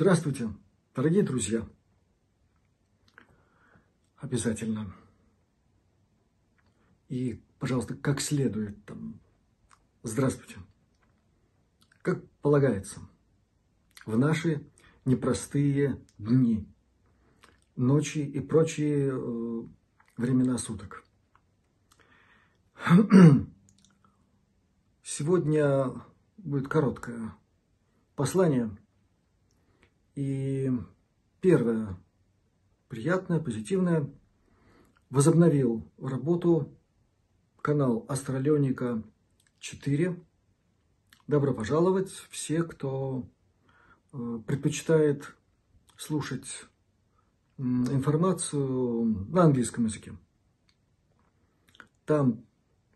Здравствуйте, дорогие друзья. Обязательно. И, пожалуйста, как следует там. Здравствуйте. Как полагается, в наши непростые дни, ночи и прочие э, времена суток. Сегодня будет короткое послание. И первое, приятное, позитивное, возобновил работу канал Астралионика 4. Добро пожаловать все, кто э, предпочитает слушать информацию на английском языке. Там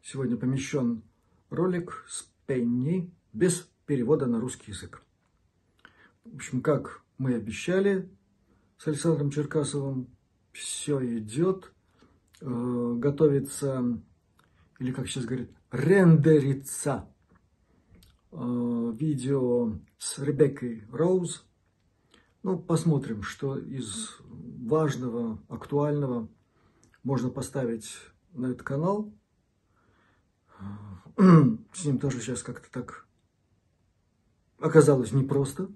сегодня помещен ролик с Пенни без перевода на русский язык. В общем, как мы обещали с Александром Черкасовым, все идет, э, готовится, или как сейчас говорят, рендерится э, видео с Ребеккой Роуз. Ну, посмотрим, что из важного, актуального можно поставить на этот канал. С ним тоже сейчас как-то так оказалось непросто.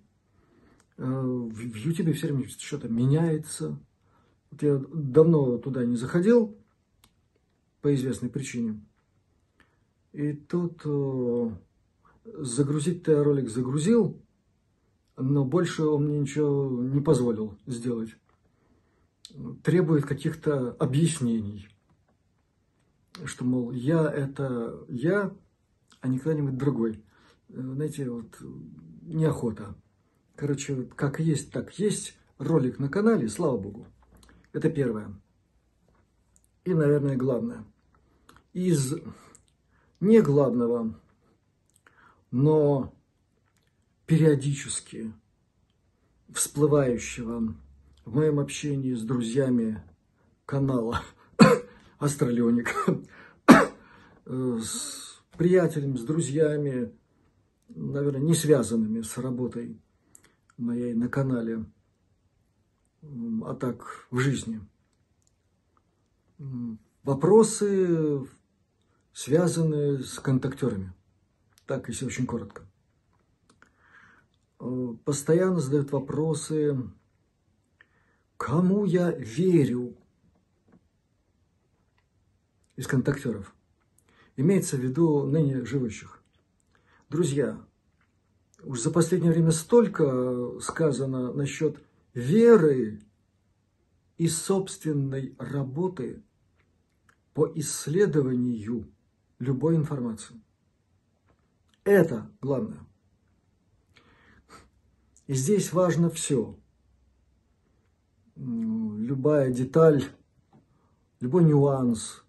Э, в Ютубе все время что-то меняется. Вот я давно туда не заходил по известной причине. И тут э, загрузить-то ролик загрузил, но больше он мне ничего не позволил сделать. Требует каких-то объяснений что, мол, я это я, а не кто-нибудь другой. Э, знаете, вот неохота. Короче, как есть, так есть. Ролик на канале, слава богу. Это первое. И, наверное, главное. Из не главного, но периодически всплывающего в моем общении с друзьями канала астралионик, э, с приятелями, с друзьями, наверное, не связанными с работой моей на канале, а так в жизни. Вопросы, связанные с контактерами. Так, если очень коротко. Э, постоянно задают вопросы, кому я верю, из контактеров. Имеется в виду ныне живущих. Друзья, уж за последнее время столько сказано насчет веры и собственной работы по исследованию любой информации. Это главное. И здесь важно все. Любая деталь, любой нюанс –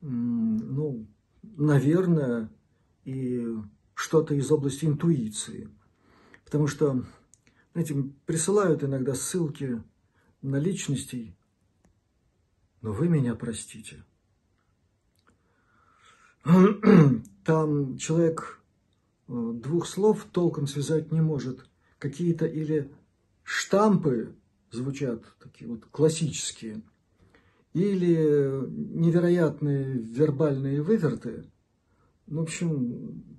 ну, наверное, и что-то из области интуиции. Потому что, знаете, присылают иногда ссылки на личностей, но вы меня простите. Там человек э, двух слов толком связать не может. Какие-то или штампы звучат, такие вот классические – или невероятные вербальные выверты. В общем,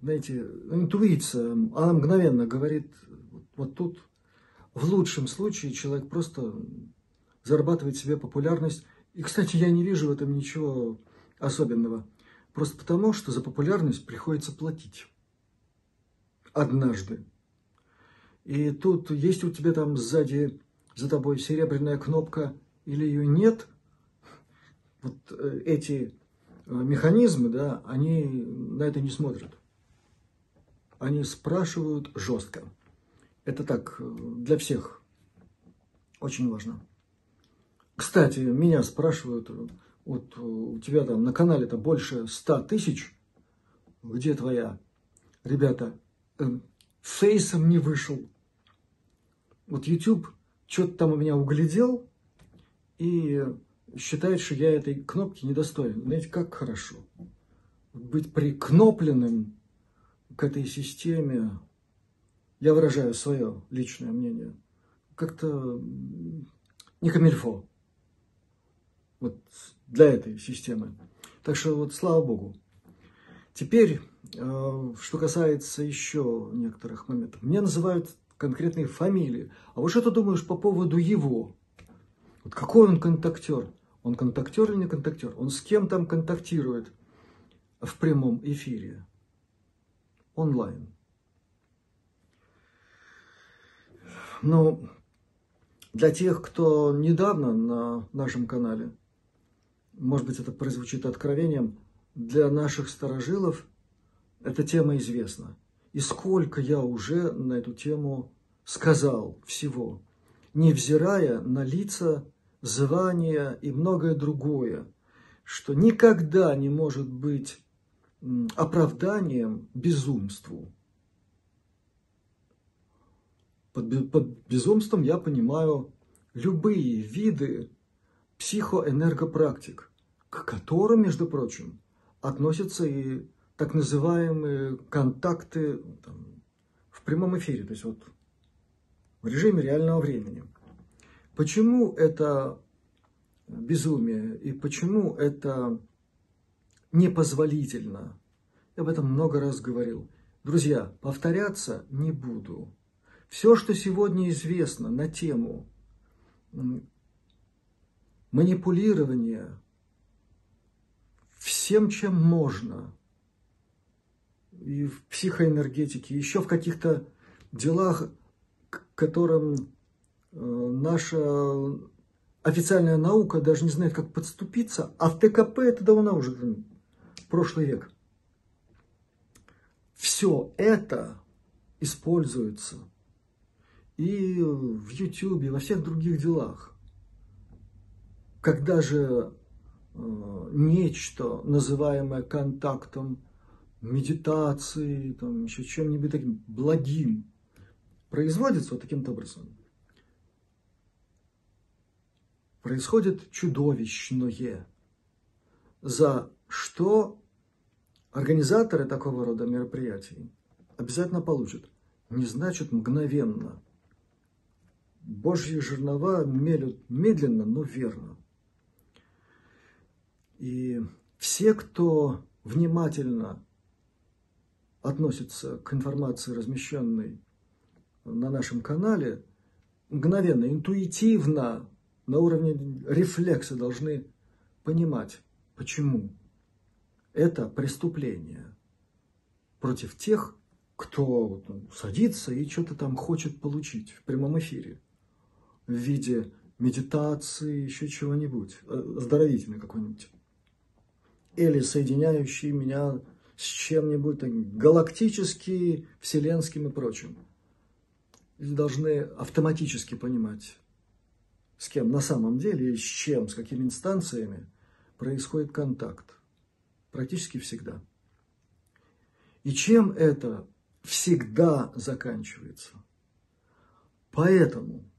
знаете, интуиция, она мгновенно говорит, вот тут в лучшем случае человек просто зарабатывает себе популярность. И, кстати, я не вижу в этом ничего особенного. Просто потому, что за популярность приходится платить. Однажды. И тут есть у тебя там сзади за тобой серебряная кнопка – или ее нет, вот э, эти э, механизмы, да, они на это не смотрят. Они спрашивают жестко. Это так, э, для всех очень важно. Кстати, меня спрашивают, вот у тебя там на канале-то больше 100 тысяч, где твоя? Ребята, фейсом не вышел. Вот YouTube что-то там у меня углядел, и считает, что я этой кнопки недостоин. Знаете, как хорошо. Быть прикнопленным к этой системе, я выражаю свое личное мнение, как-то не камильфо. Вот для этой системы. Так что вот слава богу. Теперь, э, что касается еще некоторых моментов. Мне называют конкретные фамилии. А вот что ты думаешь по поводу его? Вот какой он контактер? Он контактер или не контактер? Он с кем там контактирует в прямом эфире? Онлайн. Ну, для тех, кто недавно на нашем канале, может быть, это прозвучит откровением, для наших старожилов эта тема известна. И сколько я уже на эту тему сказал всего, невзирая на лица, звания и многое другое, что никогда не может быть оправданием безумству. Под, под безумством я понимаю любые виды психоэнергопрактик, к которым, между прочим, относятся и так называемые контакты там, в прямом эфире, то есть вот в режиме реального времени. Почему это безумие и почему это непозволительно? Я об этом много раз говорил. Друзья, повторяться не буду. Все, что сегодня известно на тему манипулирования всем, чем можно, и в психоэнергетике, еще в каких-то делах, к которым э, наша официальная наука даже не знает, как подступиться, а в ТКП это давно уже прошлый век. Все это используется и в YouTube, и во всех других делах. Когда же э, нечто, называемое контактом, медитацией, там, еще чем-нибудь таким благим, производится вот таким образом, происходит чудовищное, за что организаторы такого рода мероприятий обязательно получат. Не значит мгновенно. Божьи жернова мелют медленно, но верно. И все, кто внимательно относится к информации, размещенной на нашем канале, мгновенно, интуитивно, на уровне рефлекса должны понимать, почему это преступление против тех, кто садится и что-то там хочет получить в прямом эфире в виде медитации, еще чего-нибудь, э, оздоровительный какой-нибудь. Или соединяющий меня с чем-нибудь так, галактически, вселенским и прочим. Люди должны автоматически понимать, с кем на самом деле и с чем, с какими инстанциями происходит контакт. Практически всегда. И чем это всегда заканчивается. Поэтому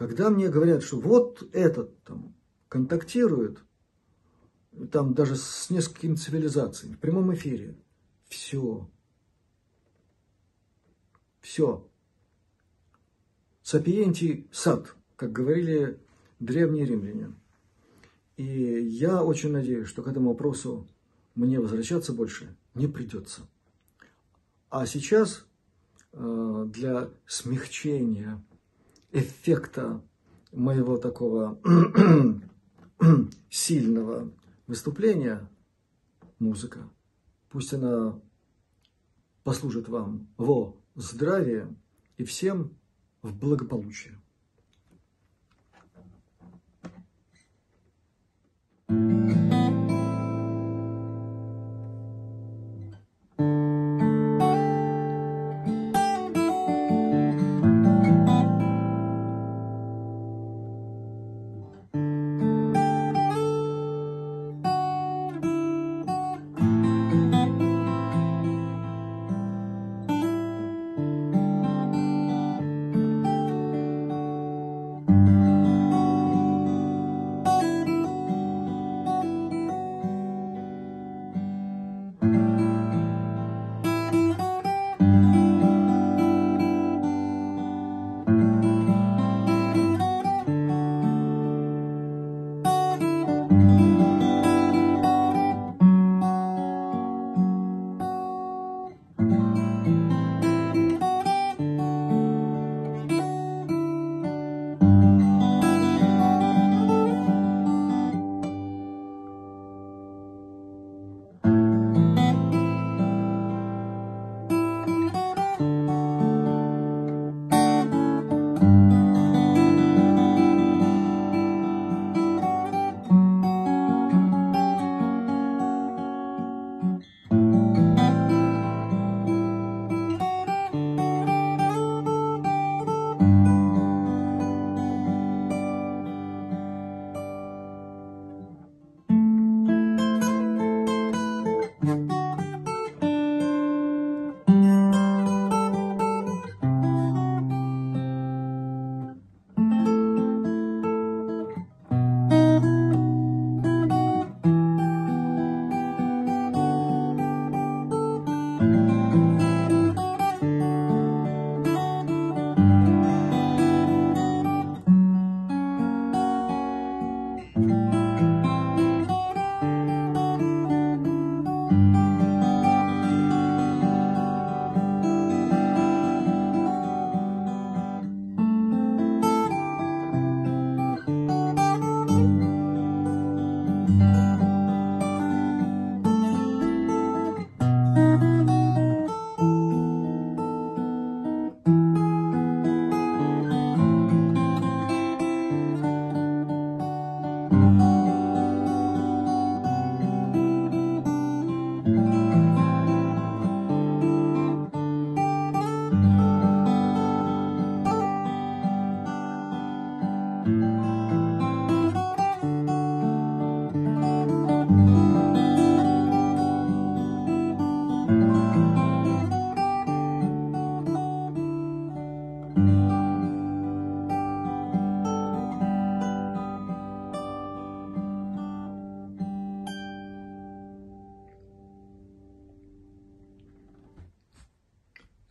когда мне говорят, что вот этот там контактирует, там даже с несколькими цивилизациями, в прямом эфире, все, все. Сапиенти сад, как говорили древние римляне. И я очень надеюсь, что к этому вопросу мне возвращаться больше не придется. А сейчас э, для смягчения эффекта моего такого сильного выступления музыка. Пусть она послужит вам во здравие и всем в благополучие.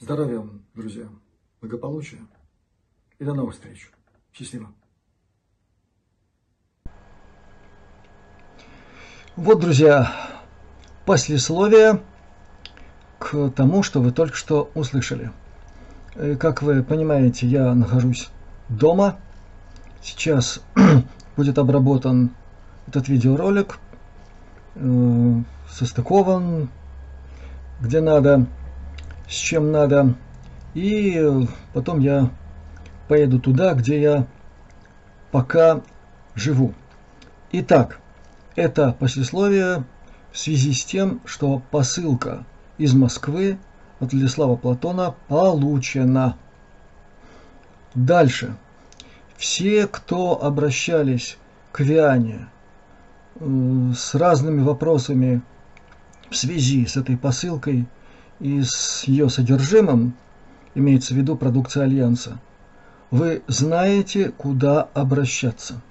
Здоровья вам, друзья, благополучия и до новых встреч. Счастливо. Вот, друзья, послесловие к тому, что вы только что услышали. Э, как вы понимаете, я нахожусь дома. Сейчас будет обработан этот видеоролик, э, состыкован, где надо, с чем надо. И потом я поеду туда, где я пока живу. Итак, это послесловие в связи с тем, что посылка из Москвы от Владислава Платона получена. Дальше. Все, кто обращались к Виане с разными вопросами в связи с этой посылкой и с ее содержимым, имеется в виду продукция Альянса, вы знаете, куда обращаться.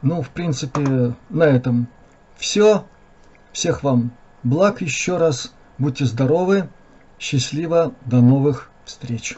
Ну, в принципе, на этом все. Всех вам благ еще раз. Будьте здоровы. Счастливо. До новых встреч.